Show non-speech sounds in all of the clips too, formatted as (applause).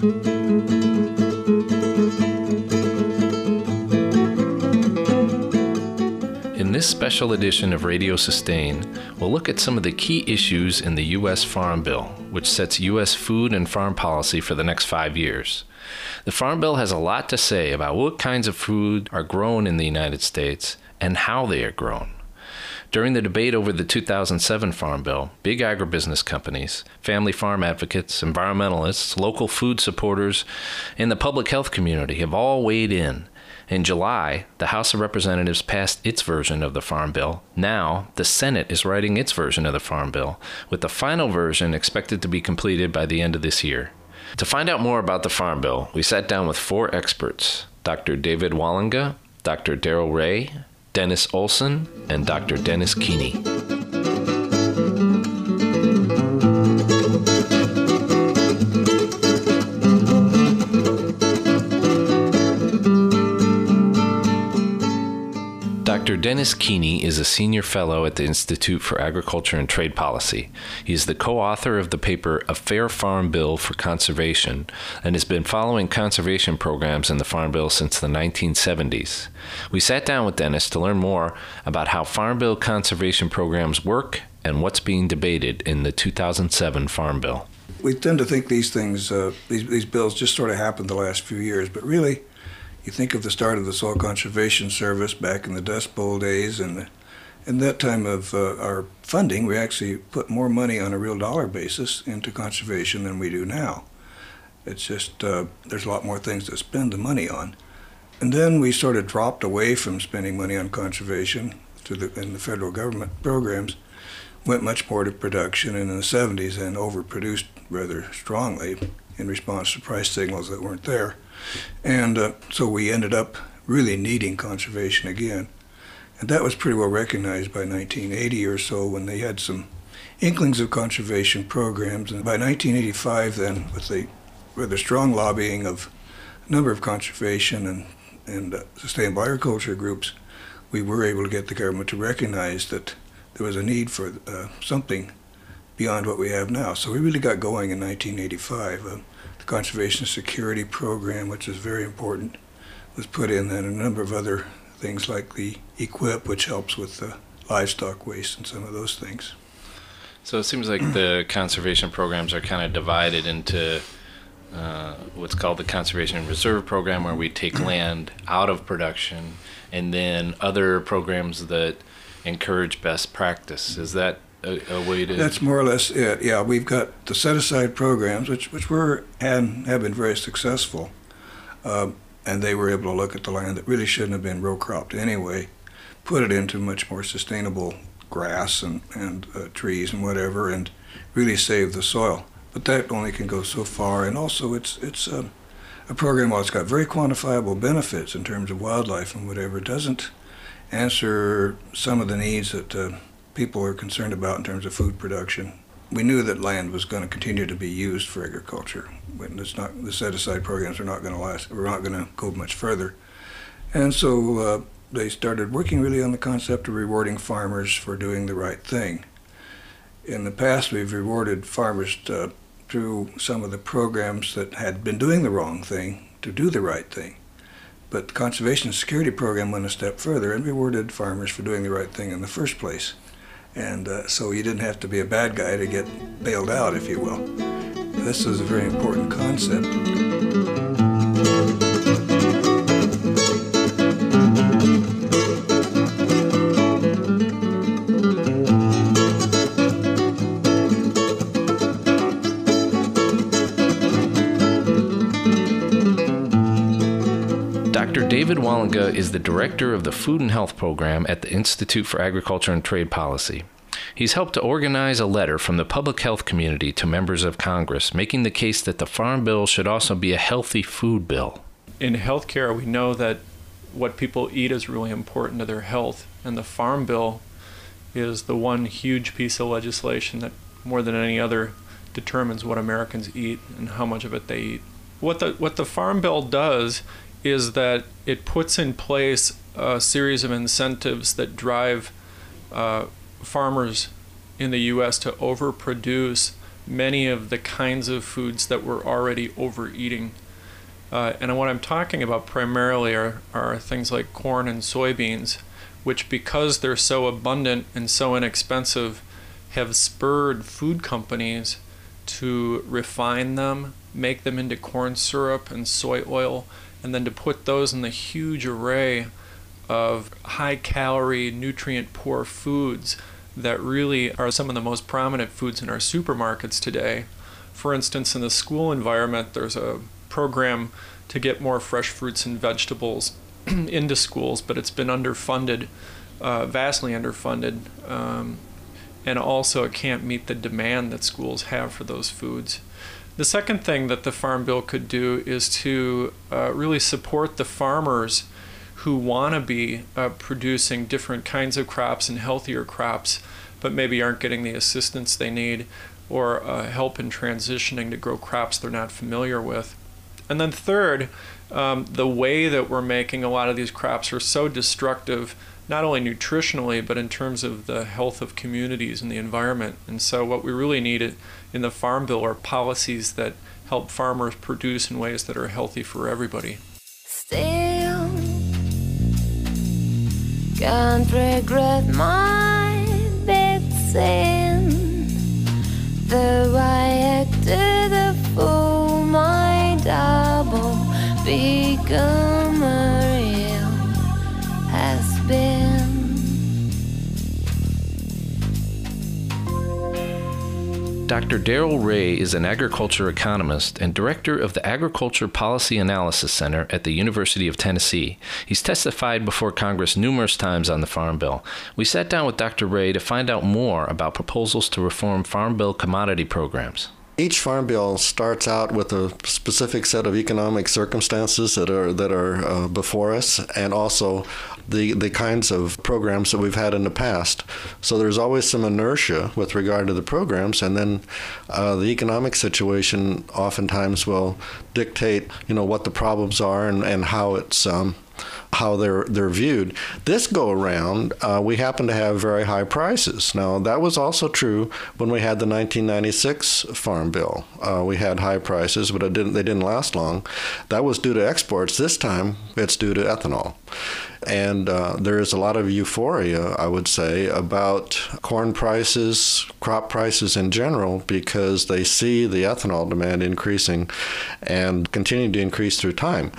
In this special edition of Radio Sustain, we'll look at some of the key issues in the U.S. Farm Bill, which sets U.S. food and farm policy for the next five years. The Farm Bill has a lot to say about what kinds of food are grown in the United States and how they are grown. During the debate over the 2007 Farm Bill, big agribusiness companies, family farm advocates, environmentalists, local food supporters, and the public health community have all weighed in in July, the House of Representatives passed its version of the Farm Bill. Now, the Senate is writing its version of the Farm Bill, with the final version expected to be completed by the end of this year. To find out more about the Farm Bill, we sat down with four experts Dr. David Wallinga, Dr. Daryll Ray, Dennis Olson, and Dr. Dennis Keeney. Dennis Keeney is a senior fellow at the Institute for Agriculture and Trade Policy. He is the co author of the paper A Fair Farm Bill for Conservation and has been following conservation programs in the Farm Bill since the 1970s. We sat down with Dennis to learn more about how Farm Bill conservation programs work and what's being debated in the 2007 Farm Bill. We tend to think these things, uh, these, these bills just sort of happened the last few years, but really, you think of the start of the Soil Conservation Service back in the Dust Bowl days, and in that time of uh, our funding, we actually put more money on a real dollar basis into conservation than we do now. It's just uh, there's a lot more things to spend the money on. And then we sort of dropped away from spending money on conservation through the, in the federal government programs, went much more to production and in the 70s and overproduced rather strongly in response to price signals that weren't there. And uh, so we ended up really needing conservation again. And that was pretty well recognized by 1980 or so when they had some inklings of conservation programs. And by 1985, then, with the rather strong lobbying of a number of conservation and, and uh, sustainable agriculture groups, we were able to get the government to recognize that there was a need for uh, something beyond what we have now. So we really got going in 1985. Uh, Conservation Security Program, which is very important, was put in, and a number of other things like the EQIP, which helps with the livestock waste and some of those things. So it seems like the (clears throat) conservation programs are kind of divided into uh, what's called the Conservation Reserve Program, where we take (clears throat) land out of production, and then other programs that encourage best practice. Is that a, a, way to. That's more or less it. Yeah, we've got the set aside programs, which which were and have been very successful, uh, and they were able to look at the land that really shouldn't have been row cropped anyway, put it into much more sustainable grass and and uh, trees and whatever, and really save the soil. But that only can go so far, and also it's it's. Um, a program while it's got very quantifiable benefits in terms of wildlife and whatever, doesn't answer some of the needs that uh, people are concerned about in terms of food production. We knew that land was going to continue to be used for agriculture. It's not the set aside programs are not going to last. We're not going to go much further, and so uh, they started working really on the concept of rewarding farmers for doing the right thing. In the past, we've rewarded farmers to, uh, through some of the programs that had been doing the wrong thing to do the right thing. But the Conservation Security Program went a step further and rewarded farmers for doing the right thing in the first place. And uh, so you didn't have to be a bad guy to get bailed out, if you will. This is a very important concept. Dr. Is the director of the Food and Health Program at the Institute for Agriculture and Trade Policy. He's helped to organize a letter from the public health community to members of Congress, making the case that the Farm Bill should also be a healthy food bill. In healthcare, we know that what people eat is really important to their health, and the Farm Bill is the one huge piece of legislation that, more than any other, determines what Americans eat and how much of it they eat. What the what the Farm Bill does is that it puts in place a series of incentives that drive uh, farmers in the U.S. to overproduce many of the kinds of foods that we're already overeating. Uh, and what I'm talking about primarily are, are things like corn and soybeans, which, because they're so abundant and so inexpensive, have spurred food companies to refine them, make them into corn syrup and soy oil, and then to put those in the huge array of high calorie, nutrient poor foods that really are some of the most prominent foods in our supermarkets today. For instance, in the school environment, there's a program to get more fresh fruits and vegetables (clears throat) into schools, but it's been underfunded, uh, vastly underfunded, um, and also it can't meet the demand that schools have for those foods. The second thing that the Farm Bill could do is to uh, really support the farmers who want to be uh, producing different kinds of crops and healthier crops, but maybe aren't getting the assistance they need or uh, help in transitioning to grow crops they're not familiar with. And then, third, um, the way that we're making a lot of these crops are so destructive, not only nutritionally, but in terms of the health of communities and the environment. And so, what we really need in the Farm Bill are policies that help farmers produce in ways that are healthy for everybody. Still, can't regret my big sin, though I acted a fool, my double become Dr. Daryll Ray is an agriculture economist and director of the Agriculture Policy Analysis Center at the University of Tennessee. He's testified before Congress numerous times on the Farm Bill. We sat down with Dr. Ray to find out more about proposals to reform Farm Bill commodity programs. Each farm bill starts out with a specific set of economic circumstances that are that are uh, before us, and also the the kinds of programs that we've had in the past. So there's always some inertia with regard to the programs, and then uh, the economic situation oftentimes will dictate, you know, what the problems are and, and how it's um, how they're they're viewed. This go around, uh, we happen to have very high prices. Now that was also true when we had the 1996 Farm Bill. Uh, we had high prices, but it didn't they didn't last long. That was due to exports. This time it's due to ethanol. And uh, there is a lot of euphoria, I would say, about corn prices, crop prices in general, because they see the ethanol demand increasing and continuing to increase through time.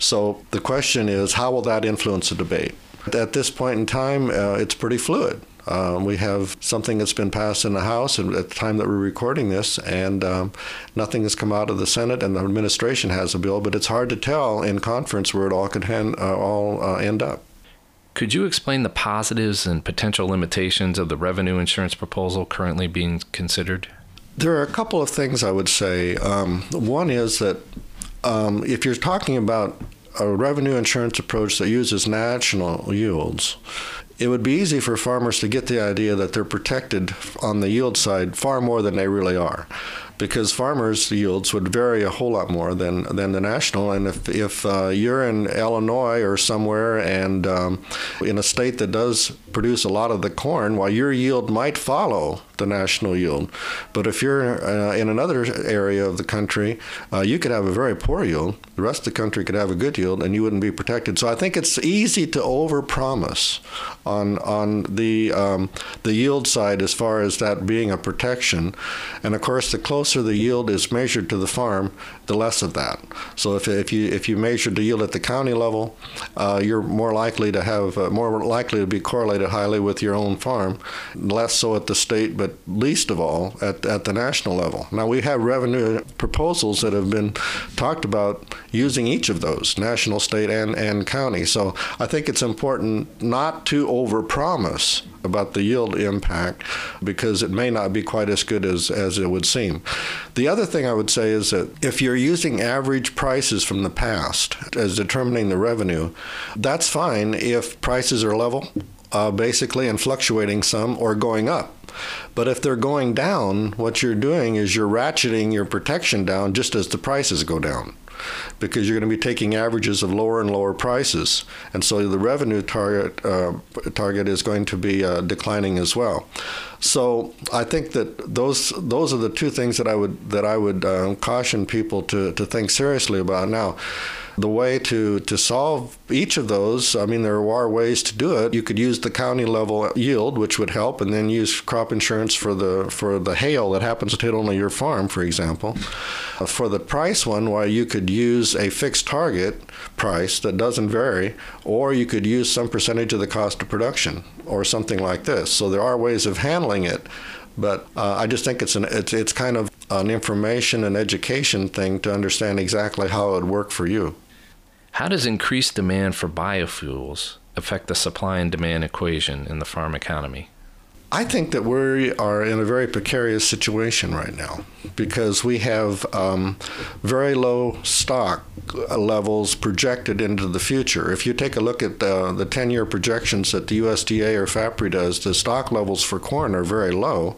So the question is, how will that influence the debate? At this point in time, uh, it's pretty fluid. Uh, we have something that's been passed in the House at the time that we're recording this, and um, nothing has come out of the Senate, and the administration has a bill, but it's hard to tell in conference where it all could hand, uh, all uh, end up. Could you explain the positives and potential limitations of the revenue insurance proposal currently being considered? There are a couple of things I would say. Um, one is that um, if you're talking about a revenue insurance approach that uses national yields, it would be easy for farmers to get the idea that they're protected on the yield side far more than they really are because farmers' yields would vary a whole lot more than, than the national. And if, if uh, you're in Illinois or somewhere and um, in a state that does produce a lot of the corn, while your yield might follow the national yield. But if you're uh, in another area of the country, uh, you could have a very poor yield. The rest of the country could have a good yield, and you wouldn't be protected. So I think it's easy to overpromise on on the um, the yield side as far as that being a protection. And of course, the closer the yield is measured to the farm, the less of that. So if, if you if you measure the yield at the county level, uh, you're more likely to have uh, more likely to be correlated highly with your own farm, less so at the state, but least of all at, at the national level. Now we have revenue proposals that have been talked about using each of those, national, state, and, and county. So I think it's important not to overpromise about the yield impact because it may not be quite as good as, as it would seem. The other thing I would say is that if you're using average prices from the past as determining the revenue, that's fine if prices are level. Uh, basically, and fluctuating some or going up. But if they're going down, what you're doing is you're ratcheting your protection down just as the prices go down because you're going to be taking averages of lower and lower prices, and so the revenue target uh, target is going to be uh, declining as well. So I think that those those are the two things that I would that I would uh, caution people to to think seriously about now the way to, to solve each of those, I mean, there are ways to do it. You could use the county level yield, which would help, and then use crop insurance for the for the hail that happens to hit only your farm, for example. Uh, for the price one, why you could use a fixed target price that doesn't vary, or you could use some percentage of the cost of production, or something like this. So there are ways of handling it. But uh, I just think it's an it's it's kind of an information and education thing to understand exactly how it would work for you. How does increased demand for biofuels affect the supply and demand equation in the farm economy? I think that we are in a very precarious situation right now because we have um, very low stock levels projected into the future. If you take a look at uh, the 10 year projections that the USDA or FAPRI does, the stock levels for corn are very low.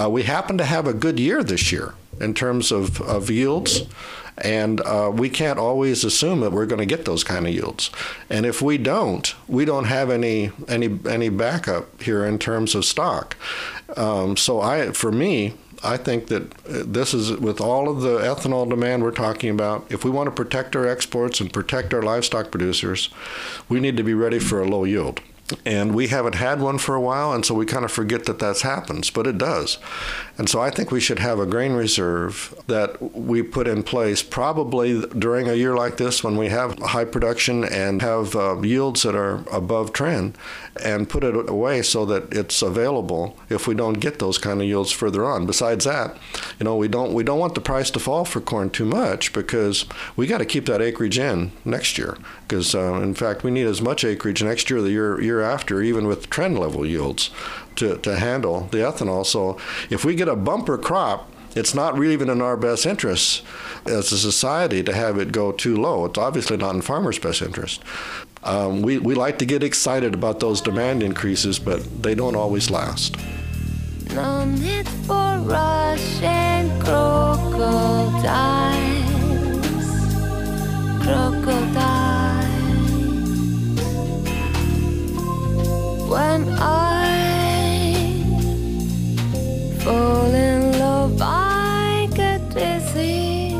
Uh, we happen to have a good year this year in terms of, of yields and uh, we can't always assume that we're going to get those kind of yields. And if we don't, we don't have any any any backup here in terms of stock. Um, so I, for me, I think that this is with all of the ethanol demand we're talking about. If we want to protect our exports and protect our livestock producers, we need to be ready for a low yield and we haven't had one for a while, and so we kind of forget that that happens, but it does. And so I think we should have a grain reserve that we put in place probably during a year like this when we have high production and have uh, yields that are above trend, and put it away so that it's available if we don't get those kind of yields further on. Besides that, you know, we don't we don't want the price to fall for corn too much because we got to keep that acreage in next year. Because uh, in fact, we need as much acreage next year, the year year after, even with trend level yields, to to handle the ethanol. So if we get a bumper crop it's not really even in our best interest as a society to have it go too low. It's obviously not in farmers' best interest. Um, we, we like to get excited about those demand increases, but they don't always last. No need for Russian crocodiles, crocodiles. When I fall in love, I get dizzy.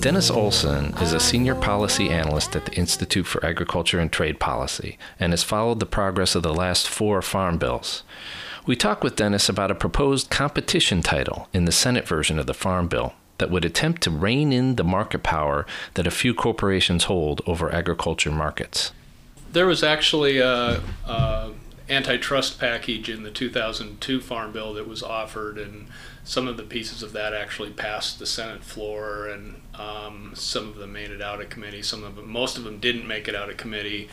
Dennis Olson is a senior policy analyst at the Institute for Agriculture and Trade Policy and has followed the progress of the last four farm bills. We talked with Dennis about a proposed competition title in the Senate version of the Farm Bill that would attempt to rein in the market power that a few corporations hold over agriculture markets. There was actually a, a antitrust package in the 2002 Farm Bill that was offered, and some of the pieces of that actually passed the Senate floor, and um, some of them made it out of committee. Some of them, most of them, didn't make it out of committee,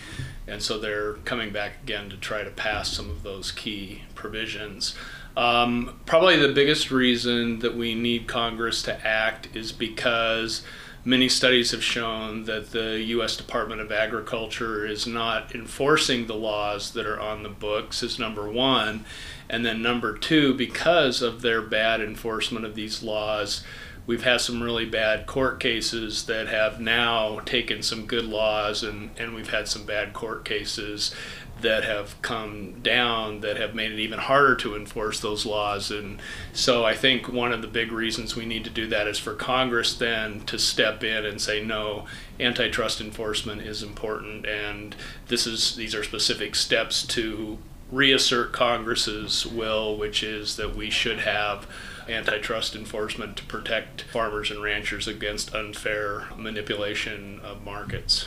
and so they're coming back again to try to pass some of those key provisions. Um, probably the biggest reason that we need Congress to act is because many studies have shown that the U.S. Department of Agriculture is not enforcing the laws that are on the books, is number one. And then number two, because of their bad enforcement of these laws, we've had some really bad court cases that have now taken some good laws, and, and we've had some bad court cases that have come down that have made it even harder to enforce those laws. And so I think one of the big reasons we need to do that is for Congress then to step in and say, no, antitrust enforcement is important, and this is these are specific steps to reassert Congress's will, which is that we should have antitrust enforcement to protect farmers and ranchers against unfair manipulation of markets.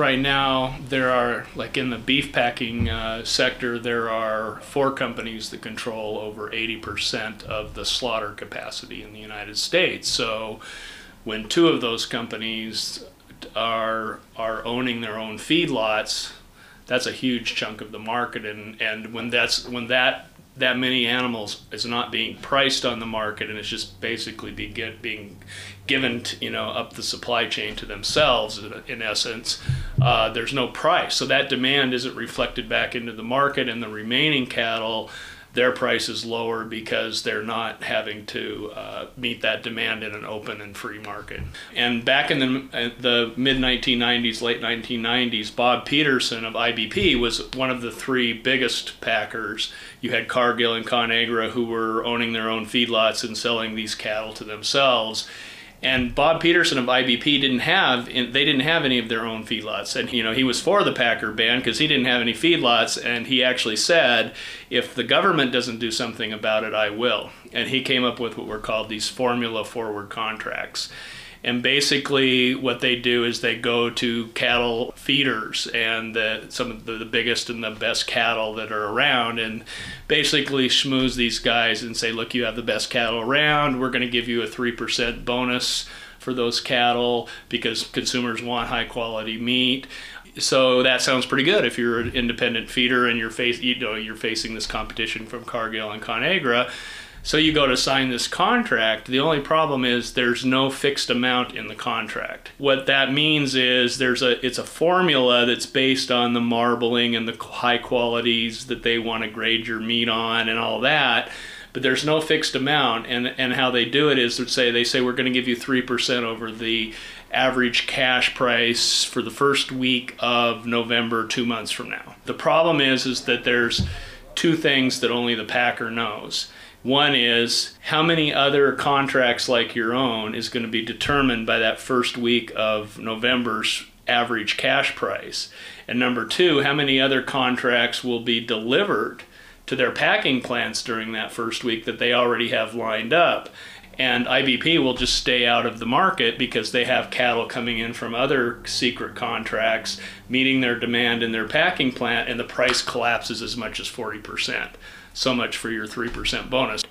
Right now, there are, like in the beef packing uh, sector, there are four companies that control over 80% of the slaughter capacity in the United States. So, when two of those companies are are owning their own feedlots, that's a huge chunk of the market and and when that's when that that many animals is not being priced on the market and it's just basically be get, being given to, you know up the supply chain to themselves in essence uh, there's no price. So that demand isn't reflected back into the market and the remaining cattle their price is lower because they're not having to uh, meet that demand in an open and free market. And back in the, uh, the mid 1990s, late 1990s, Bob Peterson of IBP was one of the three biggest packers. You had Cargill and Conagra who were owning their own feedlots and selling these cattle to themselves and Bob Peterson of IBP didn't have they didn't have any of their own feedlots, and you know he was for the Packer ban because he didn't have any feedlots, and he actually said, if the government doesn't do something about it, I will. And he came up with what were called these formula forward contracts. And basically, what they do is they go to cattle feeders and the, some of the, the biggest and the best cattle that are around, and basically schmooze these guys and say, "Look, you have the best cattle around. We're going to give you a three percent bonus." For those cattle, because consumers want high quality meat, so that sounds pretty good if you're an independent feeder and you're face you know you're facing this competition from Cargill and Conagra. So you go to sign this contract. The only problem is there's no fixed amount in the contract. What that means is there's a it's a formula that's based on the marbling and the high qualities that they want to grade your meat on and all that. But there's no fixed amount, and and how they do it is to say they say we're going to give you three percent over the average cash price for the first week of November, two months from now. The problem is is that there's two things that only the packer knows one is how many other contracts like your own is going to be determined by that first week of November's average cash price. And number two, how many other contracts will be delivered to their packing plants during that first week that they already have lined up. And IBP will just stay out of the market because they have cattle coming in from other secret contracts, meeting their demand in their packing plant, and the price collapses as much as 40% so much for your 3% bonus.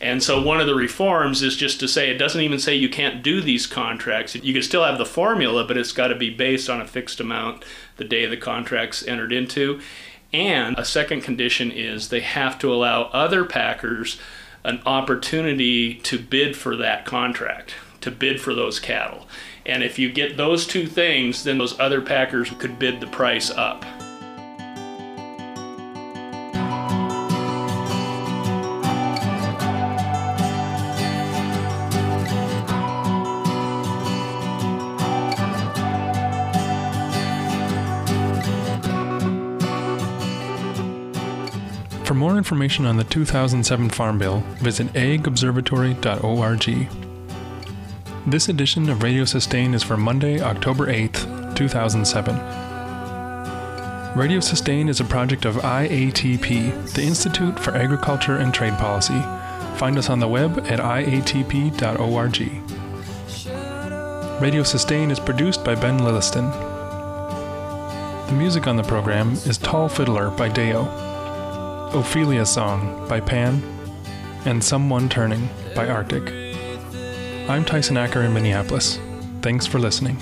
And so one of the reforms is just to say it doesn't even say you can't do these contracts. You can still have the formula, but it's got to be based on a fixed amount the day the contract's entered into. And a second condition is they have to allow other packers an opportunity to bid for that contract, to bid for those cattle. And if you get those two things, then those other packers could bid the price up. Information on the 2007 Farm Bill, visit agobservatory.org. This edition of Radio Sustain is for Monday, October 8th, 2007. Radio Sustain is a project of IATP, the Institute for Agriculture and Trade Policy. Find us on the web at iatp.org. Radio Sustain is produced by Ben Lilliston. The music on the program is Tall Fiddler by Deo. Ophelia Song by Pan, and Someone Turning by Arctic. I'm Tyson Acker in Minneapolis. Thanks for listening.